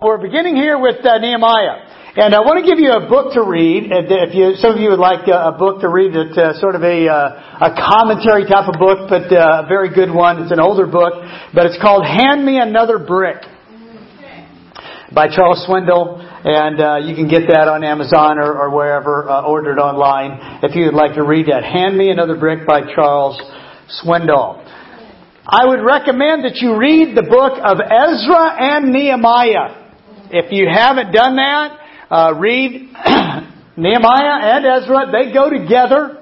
We're beginning here with uh, Nehemiah. And I want to give you a book to read. If you, some of you would like a, book to read, it's uh, sort of a, uh, a commentary type of book, but uh, a very good one. It's an older book, but it's called Hand Me Another Brick by Charles Swindoll. And uh, you can get that on Amazon or, or wherever, uh, ordered online if you would like to read that. Hand Me Another Brick by Charles Swindoll. I would recommend that you read the book of Ezra and Nehemiah. If you haven't done that, uh, read Nehemiah and Ezra. They go together.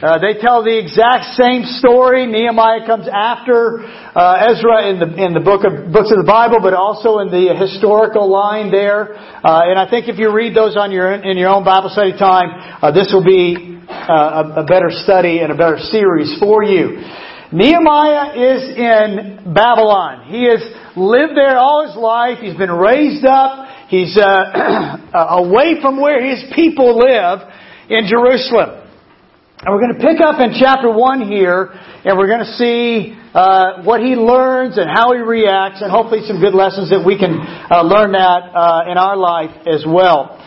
Uh, they tell the exact same story. Nehemiah comes after uh, Ezra in the in the book of books of the Bible, but also in the historical line there. Uh, and I think if you read those on your in your own Bible study time, uh, this will be uh, a, a better study and a better series for you. Nehemiah is in Babylon. He has lived there all his life. He's been raised up. He's uh, away from where his people live in Jerusalem. And we're going to pick up in chapter 1 here, and we're going to see uh, what he learns and how he reacts, and hopefully some good lessons that we can uh, learn that uh, in our life as well.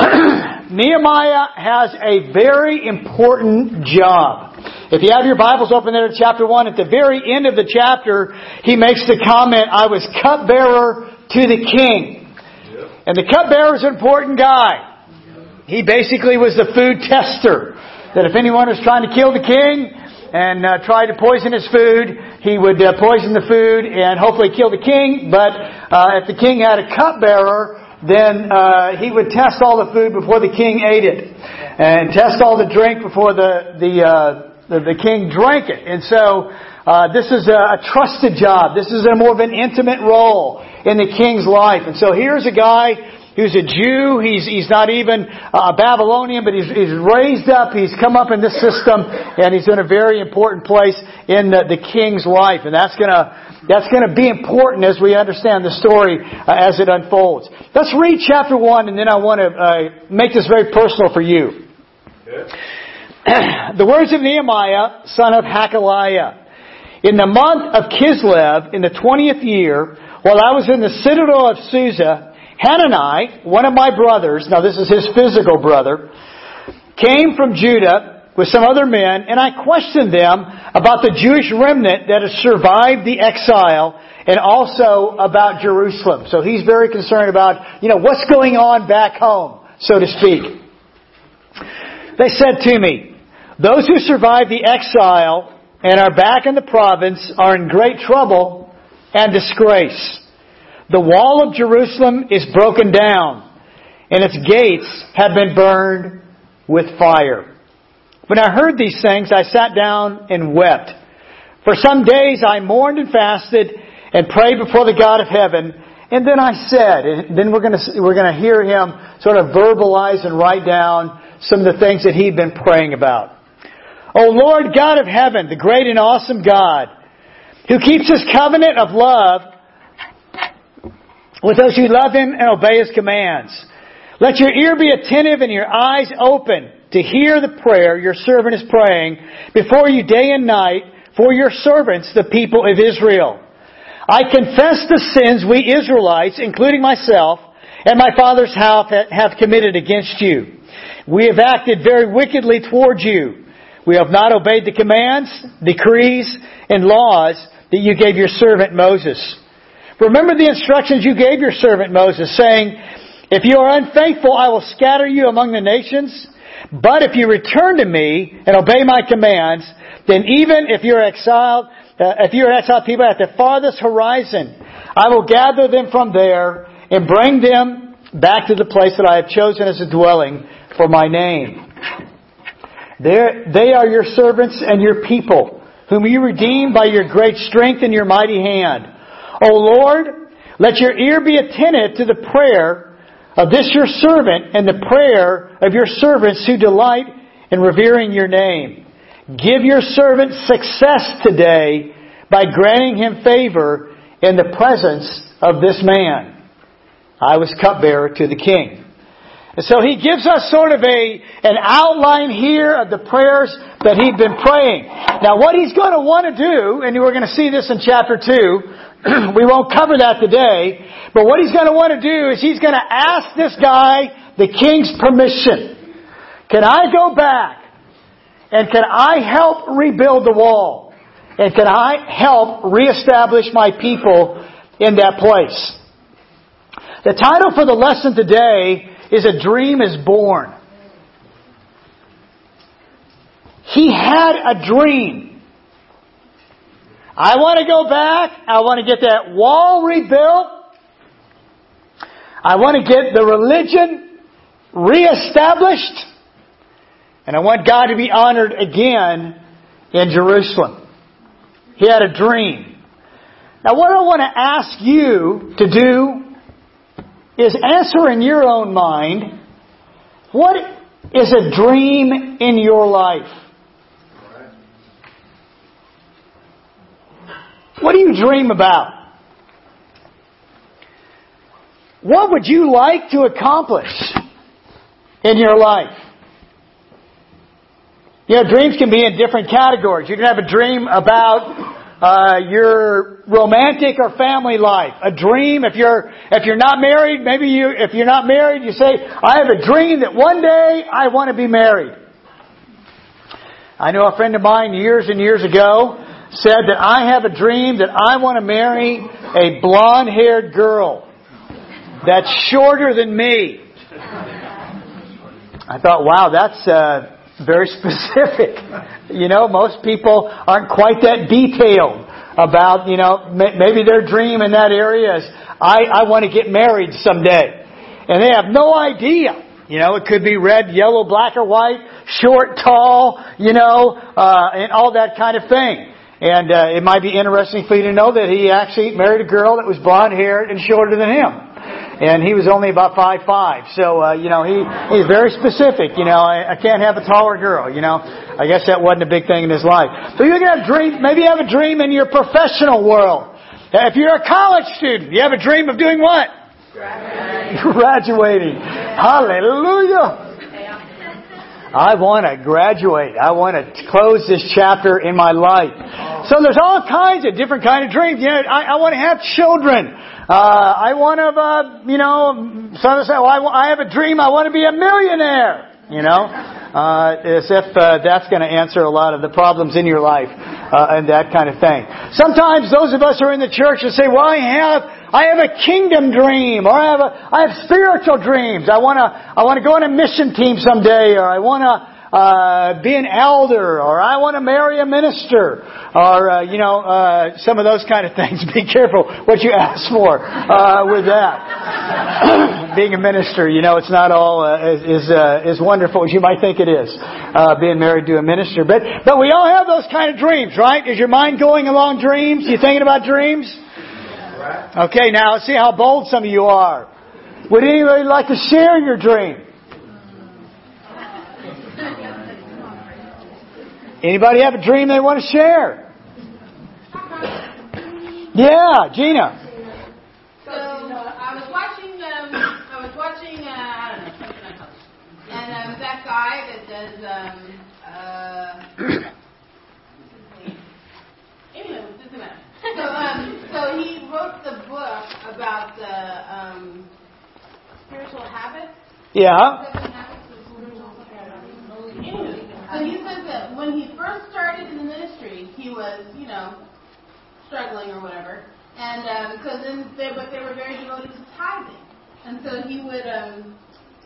Nehemiah has a very important job. If you have your Bibles open there to chapter 1, at the very end of the chapter, he makes the comment, I was cupbearer to the king. And the cupbearer is an important guy. He basically was the food tester. That if anyone was trying to kill the king and uh, tried to poison his food, he would uh, poison the food and hopefully kill the king. But uh, if the king had a cupbearer, then uh, he would test all the food before the king ate it, and test all the drink before the the uh, the, the king drank it. And so uh, this is a, a trusted job. This is a more of an intimate role in the king's life. And so here's a guy who's a Jew. He's, he's not even a Babylonian, but he's, he's raised up. He's come up in this system, and he's in a very important place in the, the king's life. And that's going to that's to be important as we understand the story uh, as it unfolds. Let's read chapter 1, and then I want to uh, make this very personal for you. Okay. the words of Nehemiah, son of Hakaliah. In the month of Kislev, in the twentieth year, while I was in the citadel of Susa, Hanani, one of my brothers, now this is his physical brother, came from Judah with some other men, and I questioned them about the Jewish remnant that has survived the exile and also about Jerusalem. So he's very concerned about, you know, what's going on back home, so to speak. They said to me, those who survived the exile and are back in the province are in great trouble and disgrace. The wall of Jerusalem is broken down and its gates have been burned with fire. When I heard these things, I sat down and wept. For some days I mourned and fasted and prayed before the God of heaven. And then I said, and then we're going to, we're going to hear him sort of verbalize and write down some of the things that he'd been praying about. O Lord God of heaven, the great and awesome God, who keeps his covenant of love with those who love him and obey his commands. Let your ear be attentive and your eyes open to hear the prayer your servant is praying before you day and night for your servants, the people of Israel. I confess the sins we Israelites, including myself, and my father's house have committed against you. We have acted very wickedly toward you. We have not obeyed the commands, decrees, and laws that you gave your servant Moses. Remember the instructions you gave your servant Moses, saying, If you are unfaithful, I will scatter you among the nations. But if you return to me and obey my commands, then even if you're exiled, uh, if you're exiled people at the farthest horizon, I will gather them from there and bring them back to the place that I have chosen as a dwelling for my name. They're, they are your servants and your people, whom you redeemed by your great strength and your mighty hand. O Lord, let your ear be attentive to the prayer of this your servant and the prayer of your servants who delight in revering your name. Give your servant success today by granting him favor in the presence of this man. I was cupbearer to the king. And so he gives us sort of a, an outline here of the prayers that he'd been praying. Now what he's going to want to do, and we're going to see this in chapter 2, we won't cover that today, but what he's going to want to do is he's going to ask this guy the king's permission. Can I go back? And can I help rebuild the wall? And can I help reestablish my people in that place? The title for the lesson today is A Dream is Born. He had a dream. I want to go back. I want to get that wall rebuilt. I want to get the religion reestablished. And I want God to be honored again in Jerusalem. He had a dream. Now what I want to ask you to do is answer in your own mind, what is a dream in your life? What do you dream about? What would you like to accomplish in your life? You know, dreams can be in different categories. You can have a dream about uh, your romantic or family life. A dream. If you're if you're not married, maybe you if you're not married, you say, "I have a dream that one day I want to be married." I know a friend of mine years and years ago said that I have a dream that I want to marry a blonde-haired girl that's shorter than me. I thought, wow, that's uh, very specific. You know, most people aren't quite that detailed about, you know, maybe their dream in that area is, I, I want to get married someday. And they have no idea. You know, it could be red, yellow, black or white, short, tall, you know, uh, and all that kind of thing. And uh, it might be interesting for you to know that he actually married a girl that was blonde haired and shorter than him and he was only about five five. So uh, you know he he's very specific. You know I, I can't have a taller girl. You know I guess that wasn't a big thing in his life. So you're gonna have dream. Maybe you have a dream in your professional world. If you're a college student, you have a dream of doing what? Graduating. Graduating. Hallelujah. I want to graduate. I want to close this chapter in my life. So there's all kinds of different kind of dreams. You know, I, I want to have children. Uh, I want to, uh, you know, some of say, well, I, I have a dream. I want to be a millionaire. You know, uh, as if uh, that's going to answer a lot of the problems in your life uh, and that kind of thing. Sometimes those of us who are in the church will say, "Well, I have, I have a kingdom dream, or I have a, I have spiritual dreams. I want to, I want to go on a mission team someday, or I want to." uh, be an elder, or I want to marry a minister, or uh, you know uh, some of those kind of things. Be careful what you ask for uh, with that. being a minister, you know, it's not all uh, as uh, as wonderful as you might think it is. Uh, being married to a minister, but but we all have those kind of dreams, right? Is your mind going along dreams? You thinking about dreams? Okay, now let's see how bold some of you are. Would anybody like to share your dream? Anybody have a dream they want to share? Yeah, Gina. So I was watching. Um, I was watching. Uh, I don't know something else. And um, that guy that does. Um, uh, anyway, it doesn't matter. So, um, so he wrote the book about the um, spiritual habits. Yeah. So he says that when he first started in the ministry, he was, you know, struggling or whatever, and because um, then they, but they were very devoted to tithing, and so he would, um,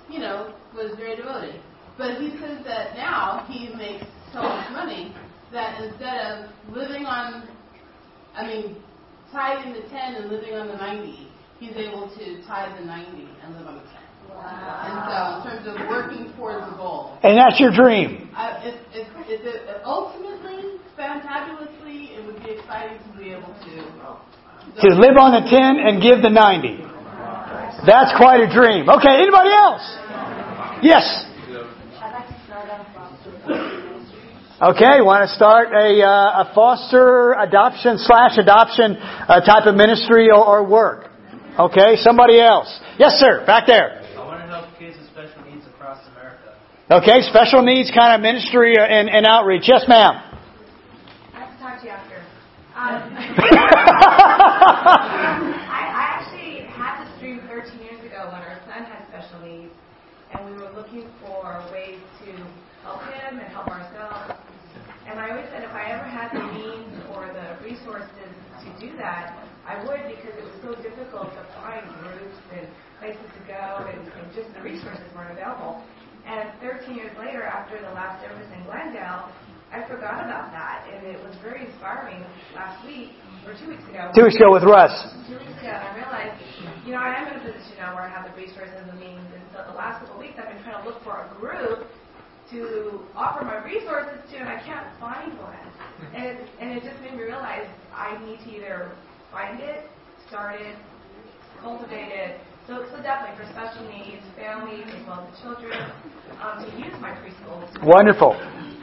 you know, was very devoted. But he says that now he makes so much money that instead of living on, I mean, tithing the 10 and living on the 90, he's able to tithe the 90 and live on the 10. And so, in terms of working towards a goal. And that's your dream. Uh, it, it, it, it, ultimately, fantabulously, it would be exciting to be able to. To live on the 10 and give the 90. That's quite a dream. Okay, anybody else? Yes. Okay, want to start a, uh, a foster adoption slash adoption uh, type of ministry or, or work? Okay, somebody else. Yes, sir. Back there. I want to help kids with special needs across America. Okay, special needs kind of ministry and, and outreach. Yes, ma'am. I have to talk to you after. Um, I, I actually had this dream 13 years ago when our son had special needs, and we were looking for ways to help him and help ourselves. And I always said if I ever had the means or the resources to do that, I would because it was so difficult to find groups and places to go, and, and just the resources weren't available. And 13 years later, after the last service in Glendale, I forgot about that, and it was very inspiring last week or two weeks ago. Two weeks ago with Russ. Two weeks ago, and I realized, you know, I am in a position now where I have the resources and the means, and so the last couple of weeks I've been trying to look for a group to offer my resources to, and I can't find one. And it, and it just made me realize I need to either find it, start it, cultivate it. So, so definitely for special needs, families, as well as the children, um, to use my preschools. Wonderful.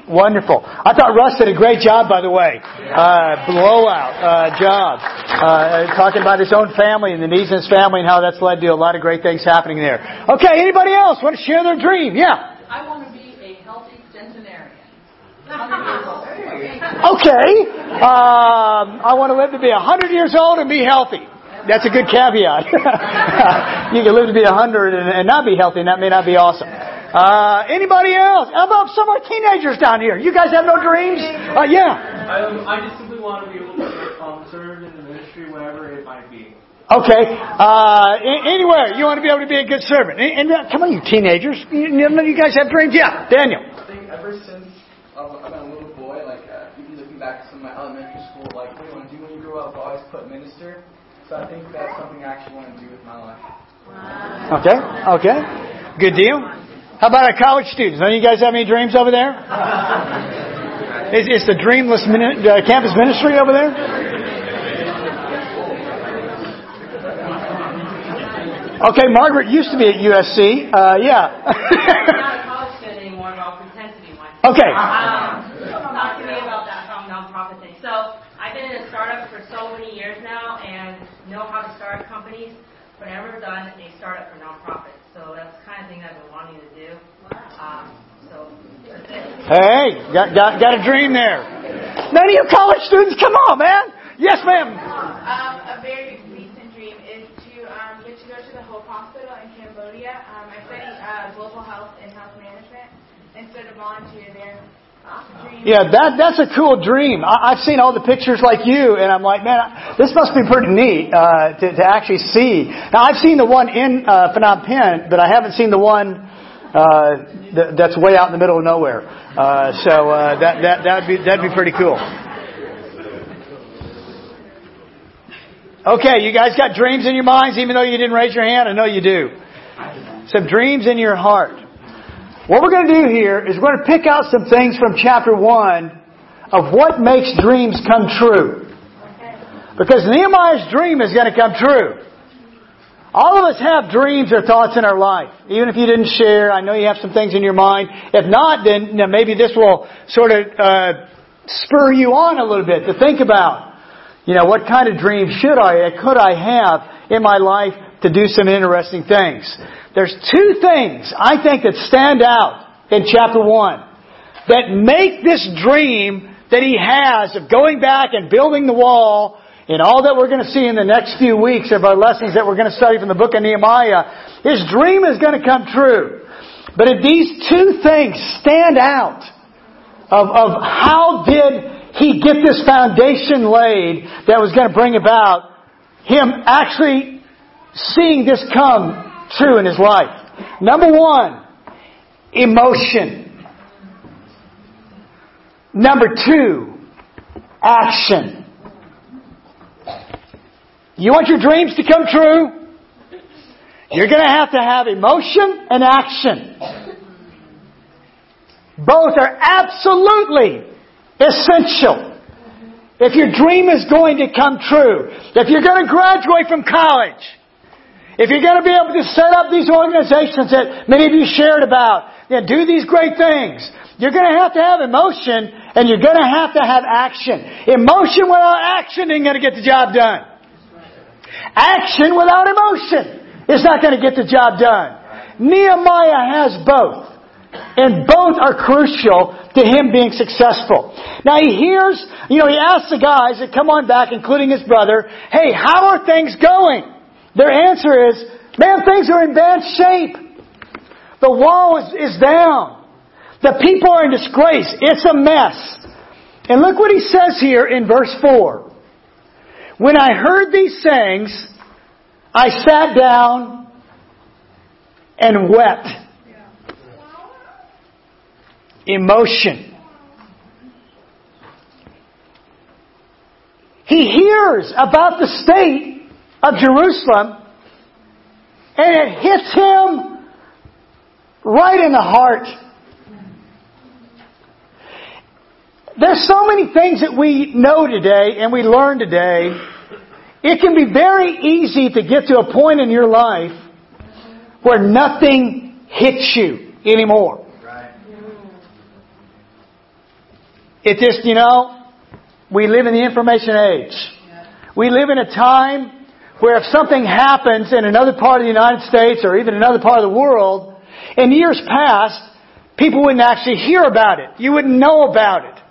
Wonderful. I thought Russ did a great job, by the way. Uh, blowout uh, job. Uh, talking about his own family and the needs of his family and how that's led to a lot of great things happening there. Okay, anybody else want to share their dream? Yeah. I want to be a healthy centenarian. Okay. Um, I want to live to be 100 years old and be healthy. That's a good caveat. you can live to be 100 and, and not be healthy, and that may not be awesome. Uh, anybody else? How about some of our teenagers down here? You guys have no dreams? Uh, yeah. I, I just simply want to be able to um, serve in the ministry, wherever it might be. Okay. Uh, anywhere you want to be able to be a good servant. And, and uh, come on, you teenagers. You, you guys have dreams? Yeah. Daniel. I think ever since I've been a little boy, like uh, even looking back to some of my elementary school, like what do you want to do when you grow up? I've always put minister. So I think that's something I actually want to do with my life. Okay. Okay. Good deal. How about our college students? None of you guys have any dreams over there? Is, is the dreamless mini- uh, campus ministry over there? Okay, Margaret used to be at USC. Uh, yeah. I'm not a college student anymore, but I'll pretend to be one. Okay. Um, talk to me about that um, nonprofit thing. So I've been in a startup for so many years now and know how to start companies, but I've never done a startup for nonprofits. So that's the kind of thing I've been wanting to do. Um, so. Hey, got, got, got a dream there. None of you college students, come on, man. Yes, ma'am. Um, a very recent dream is to um, get to go to the Hope Hospital in Cambodia. Um, I study uh, global health and health management to. Yeah, that that's a cool dream. I, I've seen all the pictures like you, and I'm like, man, this must be pretty neat uh, to to actually see. Now, I've seen the one in uh, Phnom Penh, but I haven't seen the one uh, that, that's way out in the middle of nowhere. Uh, so uh, that that that'd be that'd be pretty cool. Okay, you guys got dreams in your minds, even though you didn't raise your hand. I know you do. Some dreams in your heart. What we're going to do here is we're going to pick out some things from chapter 1 of what makes dreams come true. Because Nehemiah's dream is going to come true. All of us have dreams or thoughts in our life. Even if you didn't share, I know you have some things in your mind. If not, then maybe this will sort of uh, spur you on a little bit to think about, you know, what kind of dream should I, could I have in my life to do some interesting things. There's two things I think that stand out in chapter 1 that make this dream that he has of going back and building the wall and all that we're going to see in the next few weeks of our lessons that we're going to study from the book of Nehemiah, his dream is going to come true. But if these two things stand out of, of how did he get this foundation laid that was going to bring about him actually seeing this come true in his life. Number one, emotion. Number two, action. You want your dreams to come true? You're going to have to have emotion and action. Both are absolutely essential. If your dream is going to come true, if you're going to graduate from college, if you're going to be able to set up these organizations that many of you shared about, and do these great things, you're going to have to have emotion and you're going to have to have action. Emotion without action ain't going to get the job done. Action without emotion is not going to get the job done. Nehemiah has both. And both are crucial to him being successful. Now he hears, you know, he asks the guys that come on back, including his brother, hey, how are things going? Their answer is, man, things are in bad shape. The wall is, is down. The people are in disgrace. It's a mess. And look what he says here in verse 4. When I heard these things, I sat down and wept. Emotion. He hears about the state of Jerusalem and it hits him right in the heart. There's so many things that we know today and we learn today. It can be very easy to get to a point in your life where nothing hits you anymore. It just, you know, we live in the information age. We live in a time where if something happens in another part of the United States or even another part of the world, in years past, people wouldn't actually hear about it. You wouldn't know about it.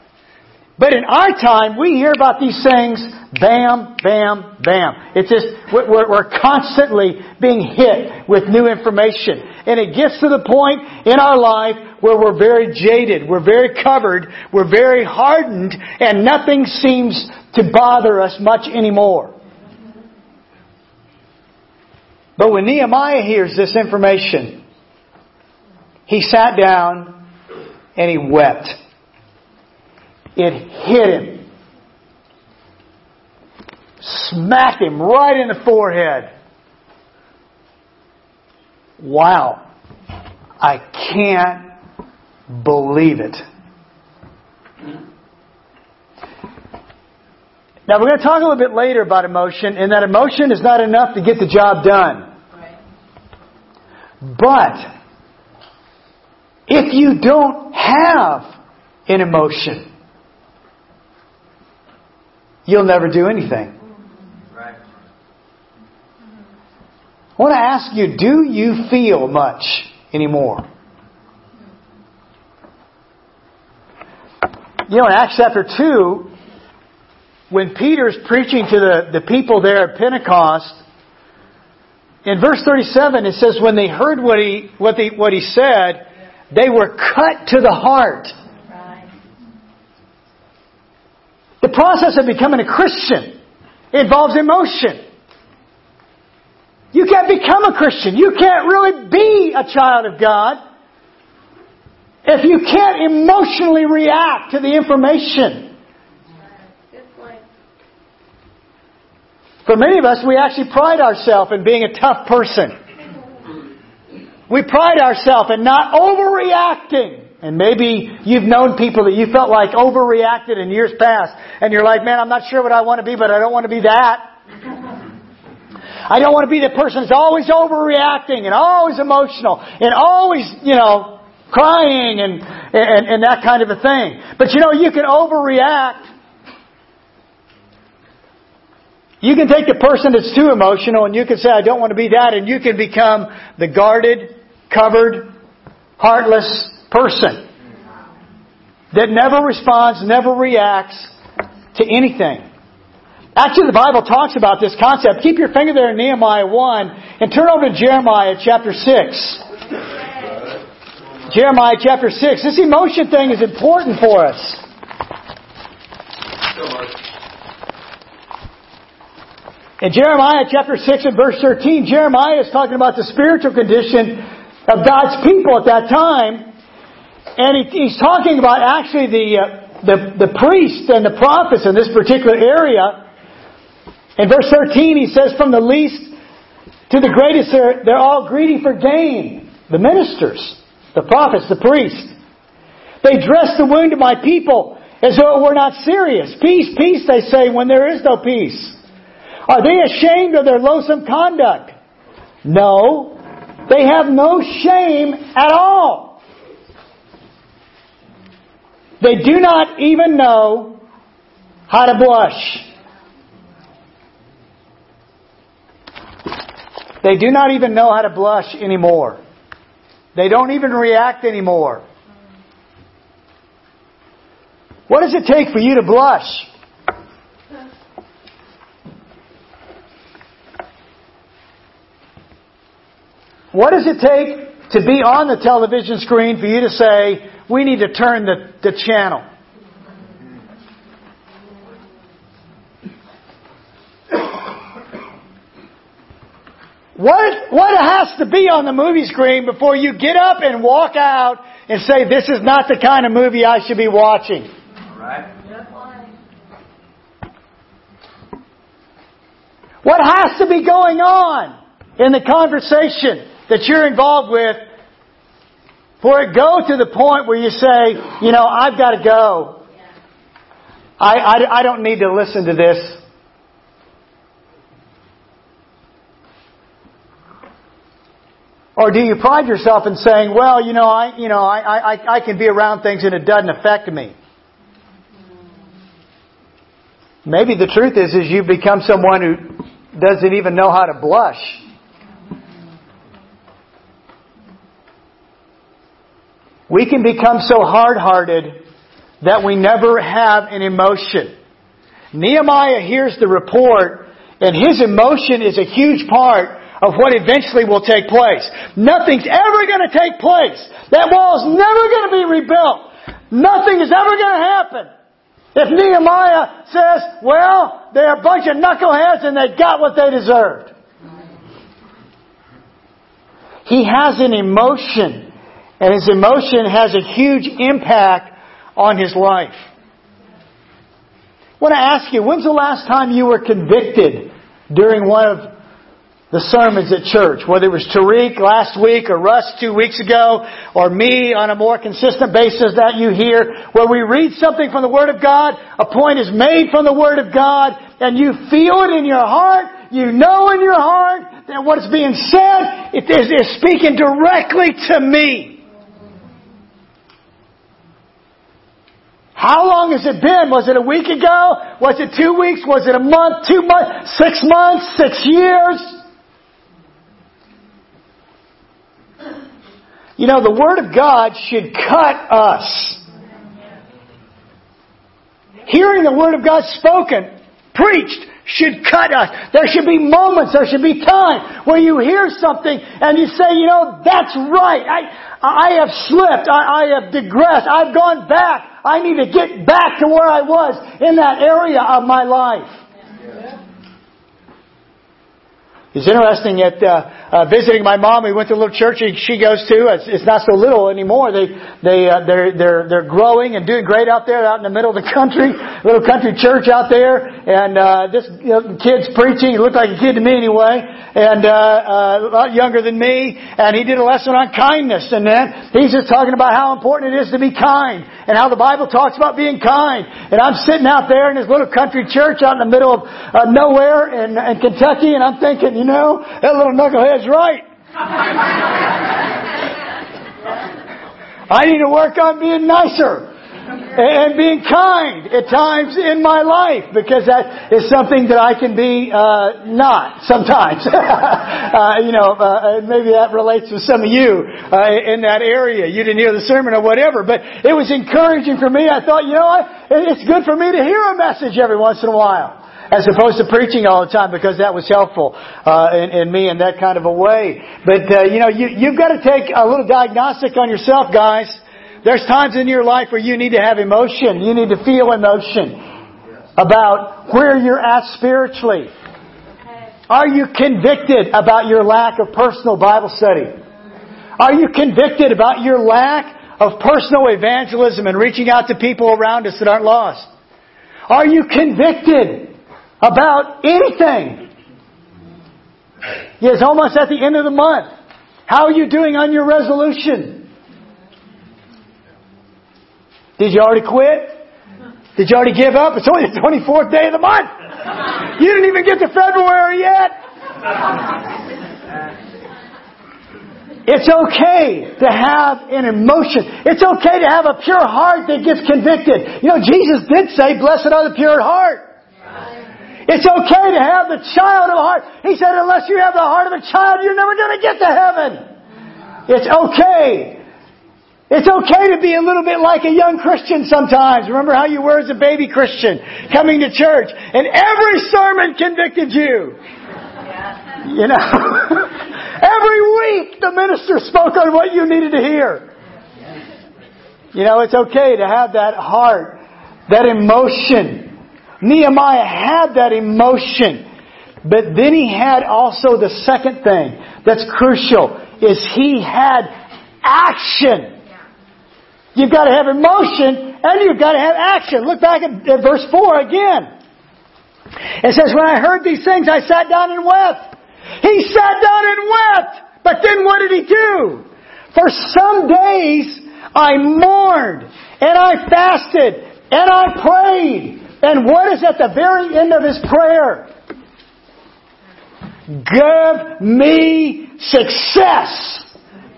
But in our time, we hear about these things, bam, bam, bam. It's just, we're, we're constantly being hit with new information. And it gets to the point in our life where we're very jaded, we're very covered, we're very hardened, and nothing seems to bother us much anymore. But when Nehemiah hears this information, he sat down and he wept. It hit him. Smacked him right in the forehead. Wow. I can't believe it. Now we're going to talk a little bit later about emotion, and that emotion is not enough to get the job done. But if you don't have an emotion, you'll never do anything. I want to ask you, do you feel much anymore? You know, in Acts chapter 2, when Peter's preaching to the, the people there at Pentecost, in verse 37 it says, when they heard what he, what, they, what he said, they were cut to the heart. The process of becoming a Christian involves emotion. You can't become a Christian. You can't really be a child of God if you can't emotionally react to the information. For many of us, we actually pride ourselves in being a tough person. We pride ourselves in not overreacting. And maybe you've known people that you felt like overreacted in years past, and you're like, man, I'm not sure what I want to be, but I don't want to be that. I don't want to be the person that's always overreacting and always emotional and always, you know, crying and, and, and that kind of a thing. But you know, you can overreact. You can take a person that's too emotional and you can say, I don't want to be that, and you can become the guarded, covered, heartless person that never responds, never reacts to anything. Actually, the Bible talks about this concept. Keep your finger there in Nehemiah 1 and turn over to Jeremiah chapter 6. Jeremiah chapter 6. This emotion thing is important for us. In Jeremiah chapter 6 and verse 13, Jeremiah is talking about the spiritual condition of God's people at that time. And he, he's talking about actually the, uh, the, the priests and the prophets in this particular area. In verse 13, he says, From the least to the greatest, they're, they're all greedy for gain. The ministers, the prophets, the priests. They dress the wound of my people as though it were not serious. Peace, peace, they say, when there is no peace. Are they ashamed of their loathsome conduct? No. They have no shame at all. They do not even know how to blush. They do not even know how to blush anymore. They don't even react anymore. What does it take for you to blush? What does it take to be on the television screen for you to say, we need to turn the, the channel? What, what has to be on the movie screen before you get up and walk out and say, this is not the kind of movie I should be watching? Right? What has to be going on in the conversation that you're involved with for it go to the point where you say, you know, I've got to go. I, I, I don't need to listen to this. Or do you pride yourself in saying, well, you know, I, you know, I, I, I can be around things and it doesn't affect me? Maybe the truth is, is you've become someone who doesn't even know how to blush. We can become so hard-hearted that we never have an emotion. Nehemiah hears the report and his emotion is a huge part of what eventually will take place. Nothing's ever going to take place. That wall is never going to be rebuilt. Nothing is ever going to happen. If Nehemiah says, well, they're a bunch of knuckleheads and they got what they deserved. He has an emotion, and his emotion has a huge impact on his life. I want to ask you, when's the last time you were convicted during one of the sermons at church, whether it was Tariq last week or Russ two weeks ago or me on a more consistent basis that you hear, where we read something from the Word of God, a point is made from the Word of God, and you feel it in your heart, you know in your heart that what is being said is speaking directly to me. How long has it been? Was it a week ago? Was it two weeks? Was it a month? Two months? Six months? Six years? You know, the Word of God should cut us. Hearing the Word of God spoken, preached, should cut us. There should be moments, there should be time where you hear something and you say, you know, that's right. I, I have slipped. I, I have digressed. I've gone back. I need to get back to where I was in that area of my life. It's interesting at uh, uh, visiting my mom. We went to a little church she goes to. It's, it's not so little anymore. They they uh, they're they're they're growing and doing great out there, out in the middle of the country. Little country church out there, and uh, this you know, kid's preaching. He looked like a kid to me anyway, and uh, uh, a lot younger than me. And he did a lesson on kindness, and then he's just talking about how important it is to be kind, and how the Bible talks about being kind. And I'm sitting out there in this little country church out in the middle of uh, nowhere in, in Kentucky, and I'm thinking you know, that little knucklehead's right. I need to work on being nicer and being kind at times in my life because that is something that I can be uh, not sometimes. uh, you know, uh, maybe that relates to some of you uh, in that area. You didn't hear the sermon or whatever, but it was encouraging for me. I thought, you know, what? it's good for me to hear a message every once in a while as opposed to preaching all the time because that was helpful uh, in, in me in that kind of a way. But uh, you know, you, you've got to take a little diagnostic on yourself, guys. There's times in your life where you need to have emotion. You need to feel emotion about where you're at spiritually. Are you convicted about your lack of personal Bible study? Are you convicted about your lack of personal evangelism and reaching out to people around us that aren't lost? Are you convicted about anything. It's almost at the end of the month. How are you doing on your resolution? Did you already quit? Did you already give up? It's only the 24th day of the month. You didn't even get to February yet. It's okay to have an emotion. It's okay to have a pure heart that gets convicted. You know, Jesus did say, blessed are the pure heart. It's okay to have the child of the heart. He said, unless you have the heart of a child, you're never going to get to heaven. It's okay It's okay to be a little bit like a young Christian sometimes. Remember how you were as a baby Christian coming to church and every sermon convicted you. You know, every week the minister spoke on what you needed to hear. You know, it's okay to have that heart, that emotion. Nehemiah had that emotion. But then he had also the second thing that's crucial is he had action. You've got to have emotion and you've got to have action. Look back at, at verse 4 again. It says, When I heard these things, I sat down and wept. He sat down and wept. But then what did he do? For some days I mourned and I fasted and I prayed. And what is at the very end of his prayer? Give me success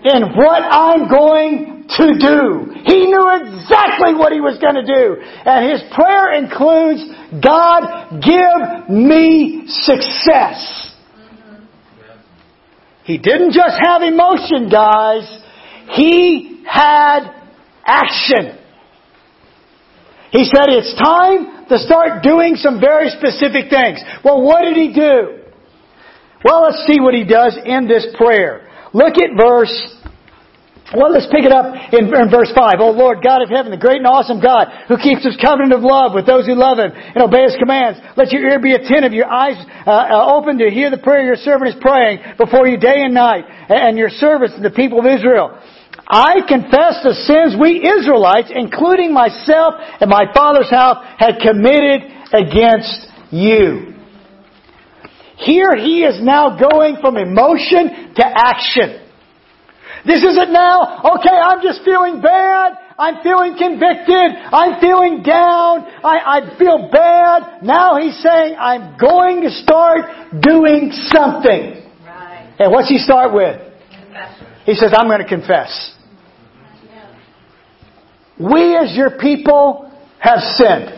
in what I'm going to do. He knew exactly what he was going to do. And his prayer includes, God, give me success. He didn't just have emotion, guys. He had action. He said it's time to start doing some very specific things. Well, what did he do? Well, let's see what he does in this prayer. Look at verse well, let's pick it up in, in, verse 5. Oh Lord, God of heaven, the great and awesome God, who keeps his covenant of love with those who love him and obey his commands. Let your ear be attentive, your eyes uh, uh, open to hear the prayer your servant is praying before you day and night, and your servants and the people of Israel. I confess the sins we Israelites, including myself and my father's house, had committed against you. Here he is now going from emotion to action. This isn't now, okay, I'm just feeling bad. I'm feeling convicted. I'm feeling down. I, I feel bad. Now he's saying, I'm going to start doing something. Right. And what's he start with? He says, I'm going to confess. We as your people have sinned.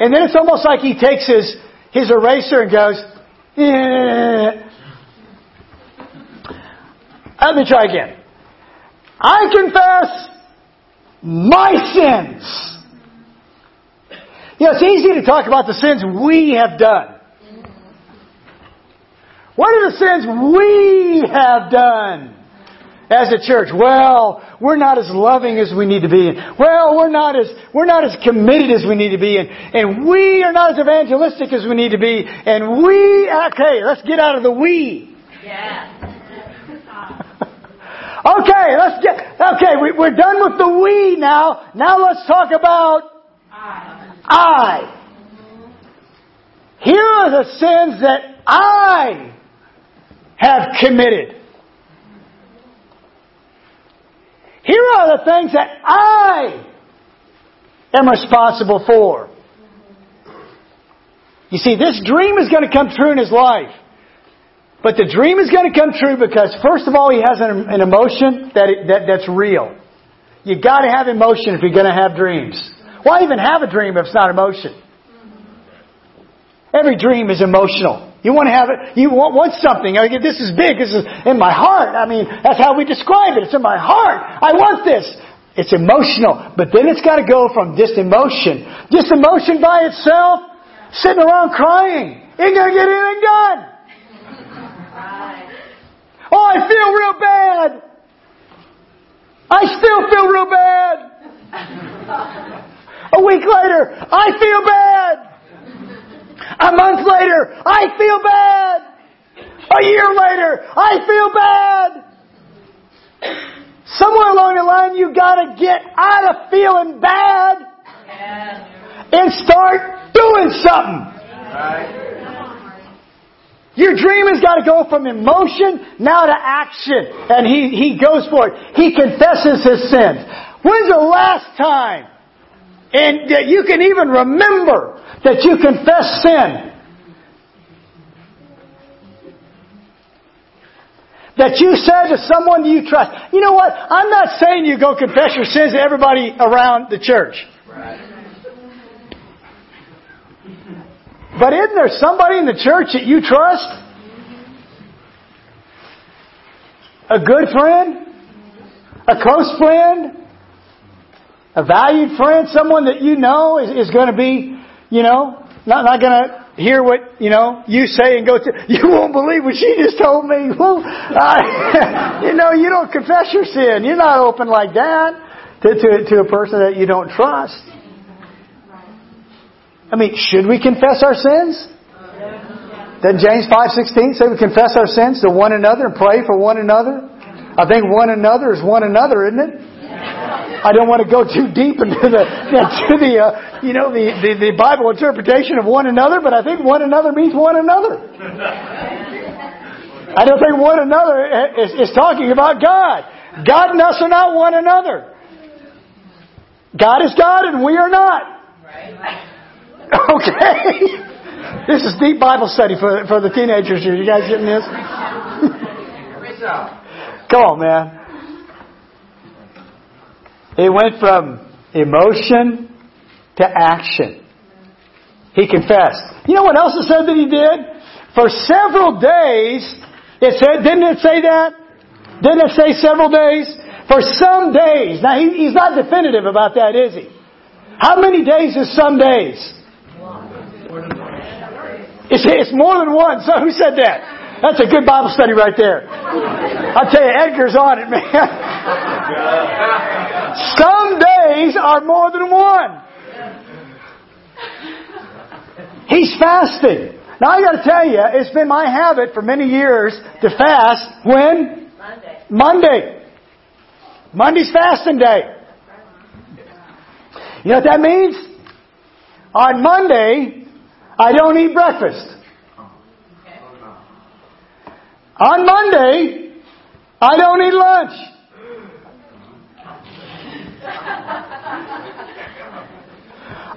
And then it's almost like he takes his, his eraser and goes, eh. Let me try again. I confess my sins. You know, it's easy to talk about the sins we have done. What are the sins we have done as a church? Well, we're not as loving as we need to be. Well, we're not as, we're not as committed as we need to be. And, and we are not as evangelistic as we need to be. And we, ah, okay, let's get out of the we. Yeah. Okay, let's get, okay, we, we're done with the we now. Now let's talk about I. I. Here are the sins that I have committed. Here are the things that I am responsible for. You see, this dream is going to come true in his life. But the dream is going to come true because, first of all, he has an, an emotion that, it, that that's real. You got to have emotion if you're going to have dreams. Why even have a dream if it's not emotion? Every dream is emotional. You want to have it. You want, want something. I mean, this is big. This is in my heart. I mean, that's how we describe it. It's in my heart. I want this. It's emotional, but then it's got to go from just emotion. Just emotion by itself, sitting around crying, ain't gonna get anything done. Oh, I feel real bad. I still feel real bad. A week later, I feel bad. A month later, I feel bad. A year later, I feel bad. Somewhere along the line, you gotta get out of feeling bad and start doing something. Your dream has got to go from emotion now to action. And he, he goes for it. He confesses his sins. When's the last time and that you can even remember that you confess sin? That you said to someone you trust, you know what? I'm not saying you go confess your sins to everybody around the church. But isn't there somebody in the church that you trust? A good friend? a close friend, a valued friend, someone that you know is, is going to be, you know, not, not going to hear what, you know, you say and go to, you won't believe what she just told me. Well, I, you know, you don't confess your sin. You're not open like that to, to, to a person that you don't trust. I mean, should we confess our sins? Doesn't James 5.16 say we confess our sins to one another and pray for one another? I think one another is one another, isn't it? I don't want to go too deep into the into the uh, you know the, the the Bible interpretation of one another, but I think one another means one another. I don't think one another is, is talking about God. God and us are not one another. God is God and we are not. Okay. This is deep Bible study for for the teenagers here. You guys getting this? Come on, man. It went from emotion to action. He confessed. You know what else it said that he did? For several days, it said, didn't it say that? Didn't it say several days? For some days. Now, he, he's not definitive about that, is he? How many days is some days? It's, it's more than one. So who said that? That's a good Bible study right there. I tell you, Edgar's on it, man. Some days are more than one. He's fasting. Now I gotta tell you, it's been my habit for many years to fast when? Monday. Monday. Monday's fasting day. You know what that means? On Monday, I don't eat breakfast. On Monday, I don't eat lunch.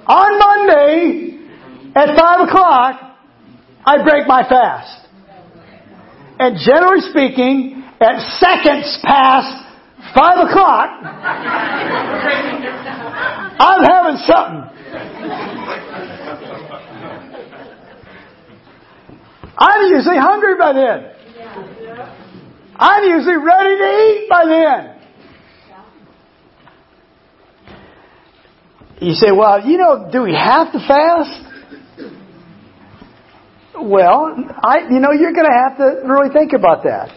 On Monday, at 5 o'clock, I break my fast. And generally speaking, at seconds past 5 o'clock, I'm having something. I'm usually hungry by then. I'm usually ready to eat by then. You say, well, you know, do we have to fast? Well, I, you know, you're going to have to really think about that.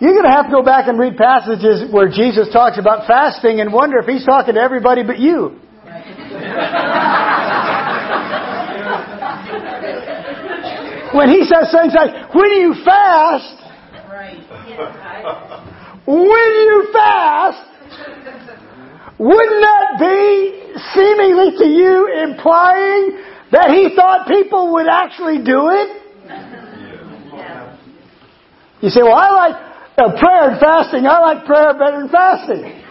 You're going to have to go back and read passages where Jesus talks about fasting and wonder if he's talking to everybody but you. when he says things like, when do you fast, when you fast, wouldn't that be seemingly to you implying that he thought people would actually do it? You say, well, I like uh, prayer and fasting. I like prayer better than fasting.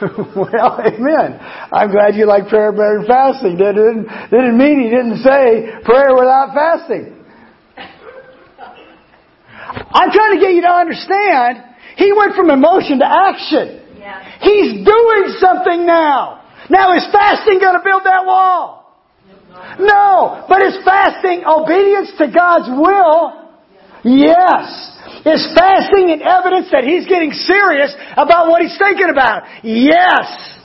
well, amen. I'm glad you like prayer better than fasting. Didn't, didn't mean he didn't say prayer without fasting. I'm trying to get you to understand, he went from emotion to action. Yeah. He's doing something now. Now is fasting going to build that wall? No. But is fasting obedience to God's will? Yes. Is fasting an evidence that he's getting serious about what he's thinking about? Yes.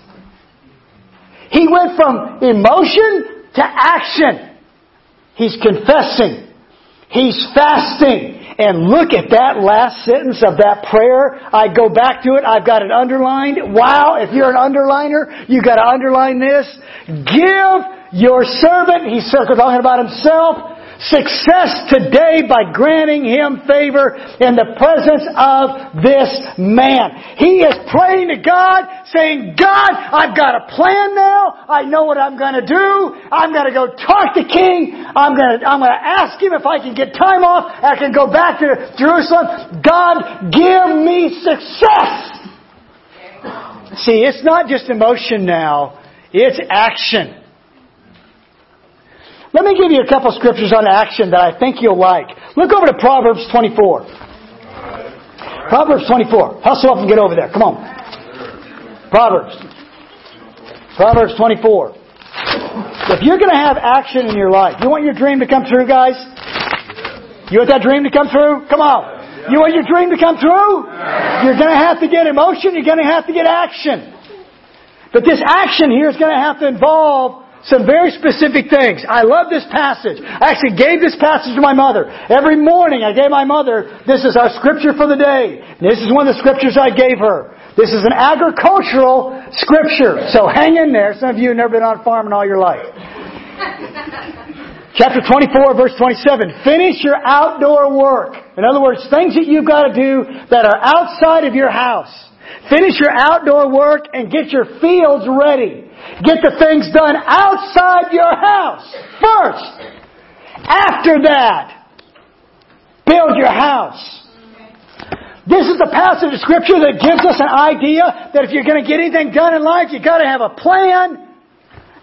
He went from emotion to action. He's confessing. He's fasting. And look at that last sentence of that prayer. I go back to it. I've got it underlined. Wow, if you're an underliner, you got to underline this. Give your servant, he's talking about himself, success today by granting him favor in the presence of this man. He is praying to God, saying, God, I've got a plan now. I know what I'm going to do. I'm going to go talk to King. I'm going to, I'm going to ask him if I can get time off. I can go back to Jerusalem. God, give me success. See, it's not just emotion now. It's action. Let me give you a couple scriptures on action that I think you'll like. Look over to Proverbs 24. Proverbs 24. Hustle up and get over there. Come on. Proverbs. Proverbs 24. If you're going to have action in your life, you want your dream to come true, guys? You want that dream to come true? Come on. You want your dream to come true? You're going to have to get emotion. You're going to have to get action. But this action here is going to have to involve some very specific things. I love this passage. I actually gave this passage to my mother. Every morning I gave my mother, this is our scripture for the day. This is one of the scriptures I gave her. This is an agricultural scripture. So hang in there. Some of you have never been on a farm in all your life. Chapter 24, verse 27. Finish your outdoor work. In other words, things that you've got to do that are outside of your house. Finish your outdoor work and get your fields ready. Get the things done outside your house first. After that, build your house. This is the passage of scripture that gives us an idea that if you're going to get anything done in life, you've got to have a plan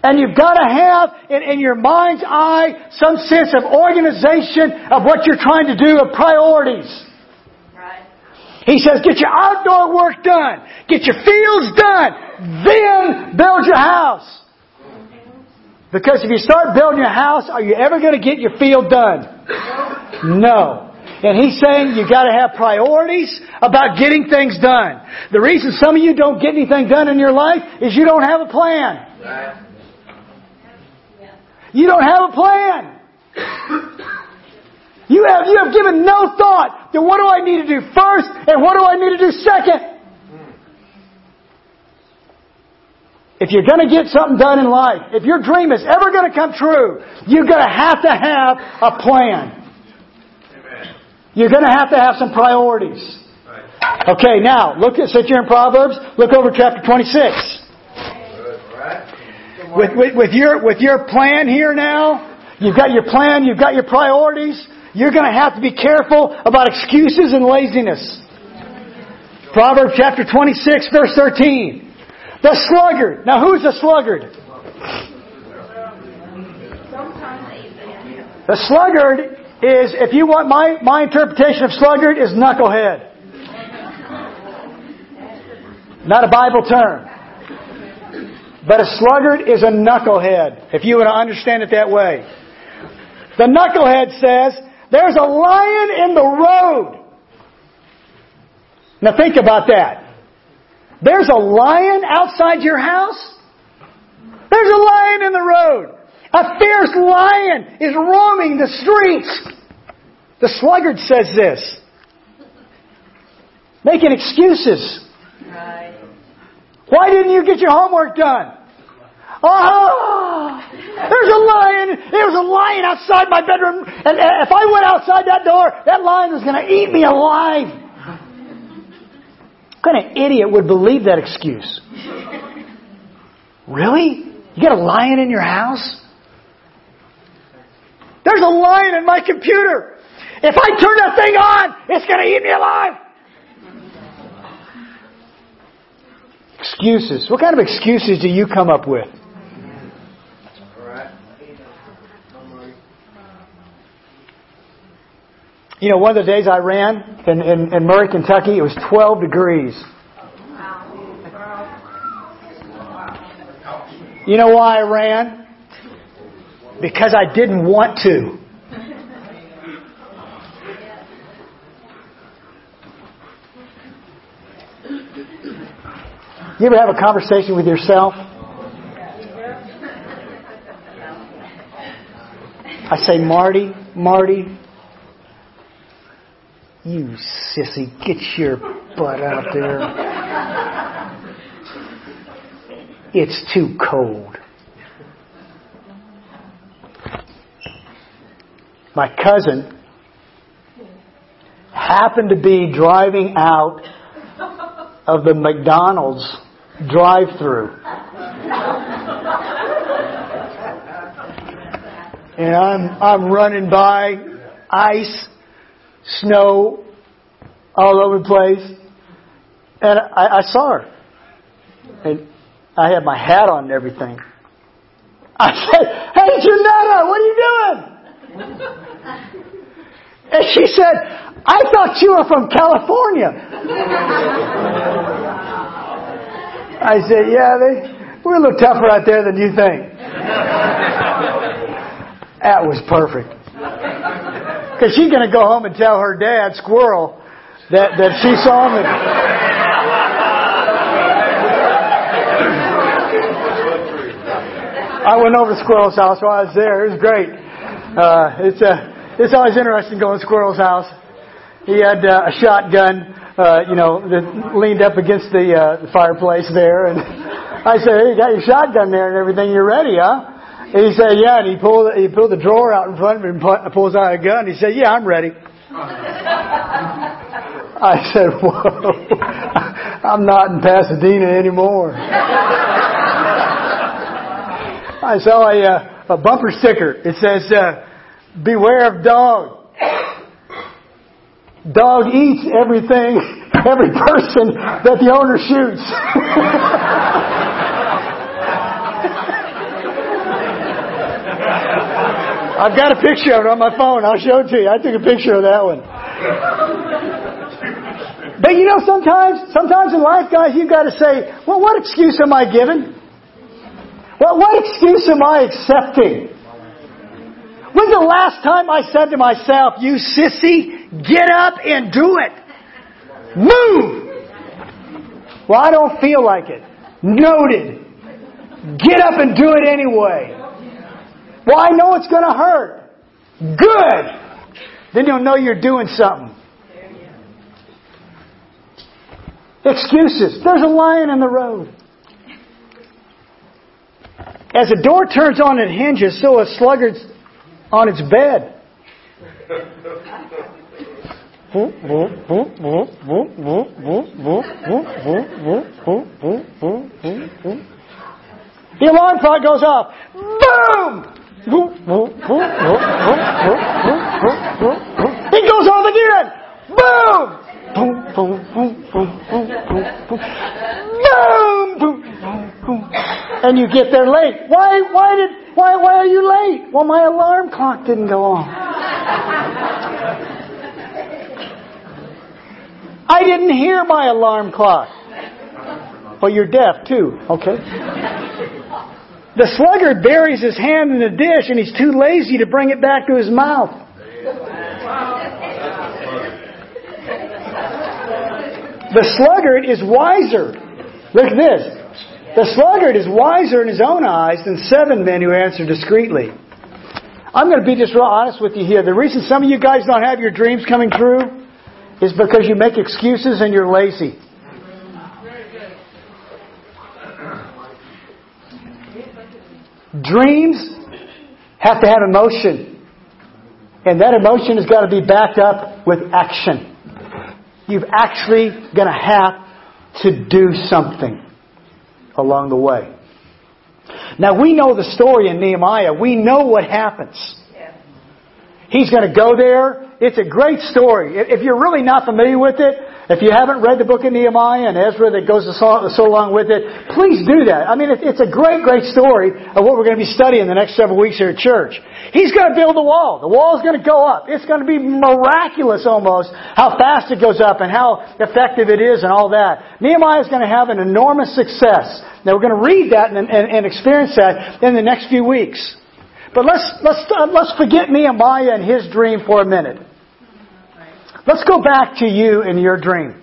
and you've got to have in, in, your mind's eye some sense of organization of what you're trying to do, of priorities. He says, get your outdoor work done. Get your fields done. Then build your house. Because if you start building your house, are you ever going to get your field done? No. And he's saying you got to have priorities about getting things done. The reason some of you don't get anything done in your life is you don't have a plan. You don't have a plan. You have, you have given no thought to what do I need to do first and what do I need to do second. If you're going to get something done in life, if your dream is ever going to come true, you're going to have to have a plan. You're going to have to have some priorities. Okay, now, look at, sit here in Proverbs, look over chapter 26 with, with, with, your, with your plan here now, you've got your plan, you've got your priorities, you're going to have to be careful about excuses and laziness. Proverbs chapter 26 verse 13. The sluggard. Now who's the sluggard? The sluggard is, if you want my, my interpretation of sluggard, is knucklehead. Not a Bible term. But a sluggard is a knucklehead, if you want to understand it that way. The knucklehead says, there's a lion in the road. Now think about that. There's a lion outside your house? There's a lion in the road. A fierce lion is roaming the streets. The sluggard says this. Making excuses. Right. Why didn't you get your homework done? Oh, there's a lion. There was a lion outside my bedroom. And uh, if I went outside that door, that lion was going to eat me alive. What kind of idiot would believe that excuse? Really? You got a lion in your house? There's a lion in my computer. If I turn that thing on, it's going to eat me alive. Excuses. What kind of excuses do you come up with? You know, one of the days I ran in, in, in Murray, Kentucky, it was 12 degrees. You know why I ran? Because I didn't want to. You ever have a conversation with yourself? I say, Marty, Marty, you sissy, get your butt out there. It's too cold. My cousin happened to be driving out of the McDonald's drive through. And I'm I'm running by ice, snow all over the place. And I, I saw her. And I had my hat on and everything. I said, Hey Janetta, what are you doing? And she said, I thought you were from California. I said, yeah, they, we're a little tougher out there than you think. That was perfect. Because she's going to go home and tell her dad, Squirrel, that, that she saw me. I went over to Squirrel's house while I was there. It was great. Uh, it's, uh, it's always interesting going to Squirrel's house. He had uh, a shotgun, uh, you know, that leaned up against the, uh, the fireplace there. And I said, hey, you got your shotgun there and everything. You're ready, huh? And he said, yeah. And he pulled, he pulled the drawer out in front of him and pulls out a gun. He said, yeah, I'm ready. I said, whoa, I'm not in Pasadena anymore. I saw a, uh, a bumper sticker. It says, uh, beware of dog. Dog eats everything, every person that the owner shoots. I've got a picture of it on my phone. I'll show it to you. I took a picture of that one. But you know, sometimes, sometimes in life, guys, you've got to say, well, what excuse am I giving? Well, what excuse am I accepting? When's the last time I said to myself, you sissy, get up and do it? Move! Well, I don't feel like it. Noted. Get up and do it anyway. Well, I know it's going to hurt. Good. Then you'll know you're doing something. Excuses. There's a lion in the road. As a door turns on and hinges, so a sluggard's on its bed. The alarm clock goes off. Boom! It goes off again. Boom! Boom, boom, boom, boom, boom, boom, boom. Boom, boom, boom, boom. And you get there late. Why, why did, why, why are you late? Well, my alarm clock didn't go off. I didn't hear my alarm clock. Well, you're deaf too, okay? The sluggard buries his hand in the dish and he's too lazy to bring it back to his mouth. The sluggard is wiser. Look at this. The sluggard is wiser in his own eyes than seven men who answer discreetly. I'm going to be just real honest with you here. The reason some of you guys don't have your dreams coming true is because you make excuses and you're lazy. Dreams have to have emotion. And that emotion has got to be backed up with action you've actually going to have to do something along the way. Now we know the story in Nehemiah. We know what happens. He's going to go there. It's a great story. If you're really not familiar with it, if you haven't read the book of Nehemiah and Ezra that goes so, so along with it, please do that. I mean, it's a great, great story of what we're going to be studying the next several weeks here at church. He's going to build a wall. The wall is going to go up. It's going to be miraculous almost how fast it goes up and how effective it is and all that. Nehemiah is going to have an enormous success. Now we're going to read that and, and, and experience that in the next few weeks. But let's, let's, uh, let's forget Nehemiah and his dream for a minute. Let's go back to you and your dream.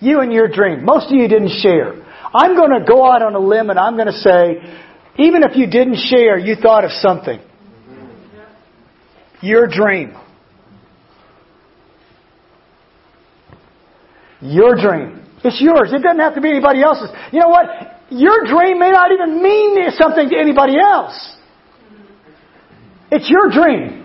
You and your dream. Most of you didn't share. I'm going to go out on a limb and I'm going to say, even if you didn't share, you thought of something. Your dream. Your dream. It's yours. It doesn't have to be anybody else's. You know what? Your dream may not even mean something to anybody else. It's your dream.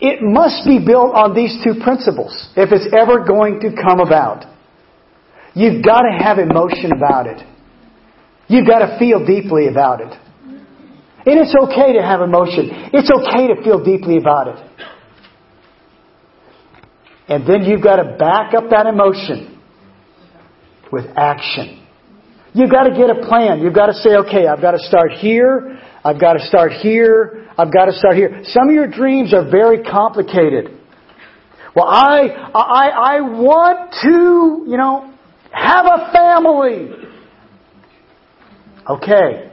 It must be built on these two principles if it's ever going to come about. You've got to have emotion about it. You've got to feel deeply about it. And it's okay to have emotion. It's okay to feel deeply about it. And then you've got to back up that emotion with action. You've got to get a plan. You've got to say, okay, I've got to start here. I've got to start here. I've got to start here. Some of your dreams are very complicated. Well, I, I, I want to, you know, have a family. Okay.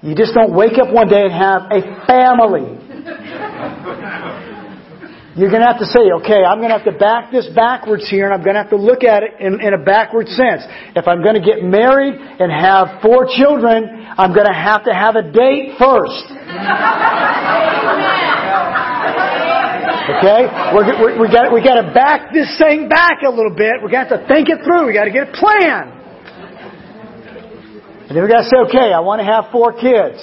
You just don't wake up one day and have a family. You're going to have to say, okay, I'm going to have to back this backwards here, and I'm going to have to look at it in, in a backward sense. If I'm going to get married and have four children, I'm going to have to have a date first. Okay? We're, we're, we got we got to back this thing back a little bit. We got to think it through. We got to get a plan. And then we got to say, okay, I want to have four kids.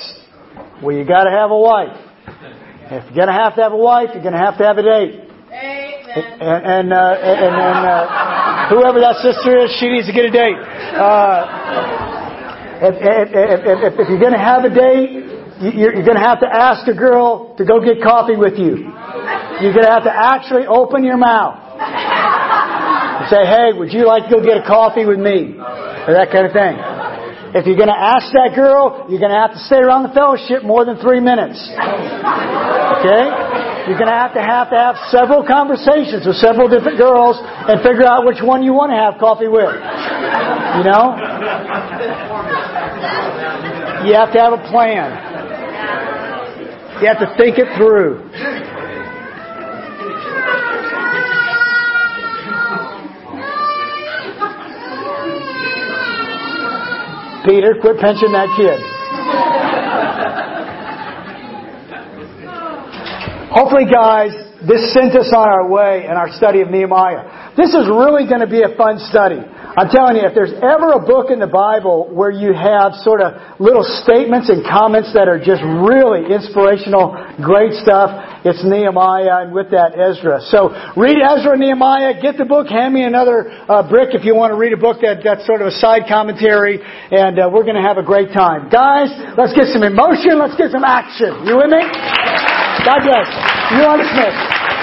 Well, you got to have a wife. If you're going to have to have a wife, you're going to have to have a date. Amen. And and uh, and, and uh, whoever that sister is, she needs to get a date. Uh, if, if, if, if, you're going to have a date, you're, you're going to have to ask a girl to go get coffee with you. You're going to have to actually open your mouth and say, "Hey, would you like to go get a coffee with me?" or that kind of thing. If you're going to ask that girl, you're going to have to stay around the fellowship more than three minutes. Okay? You're going to have to have to have several conversations with several different girls and figure out which one you want to have coffee with. You know? You have to have a plan. You have to think it through. Peter, quit pinching that kid. Hopefully, guys, this sent us on our way in our study of Nehemiah. This is really going to be a fun study. I'm telling you, if there's ever a book in the Bible where you have sort of little statements and comments that are just really inspirational, great stuff, it's Nehemiah and with that Ezra. So read Ezra and Nehemiah, get the book, hand me another uh, brick if you want to read a book that, that's sort of a side commentary, and uh, we're going to have a great time. Guys, let's get some emotion, let's get some action. You with me? God bless. You are dismissed.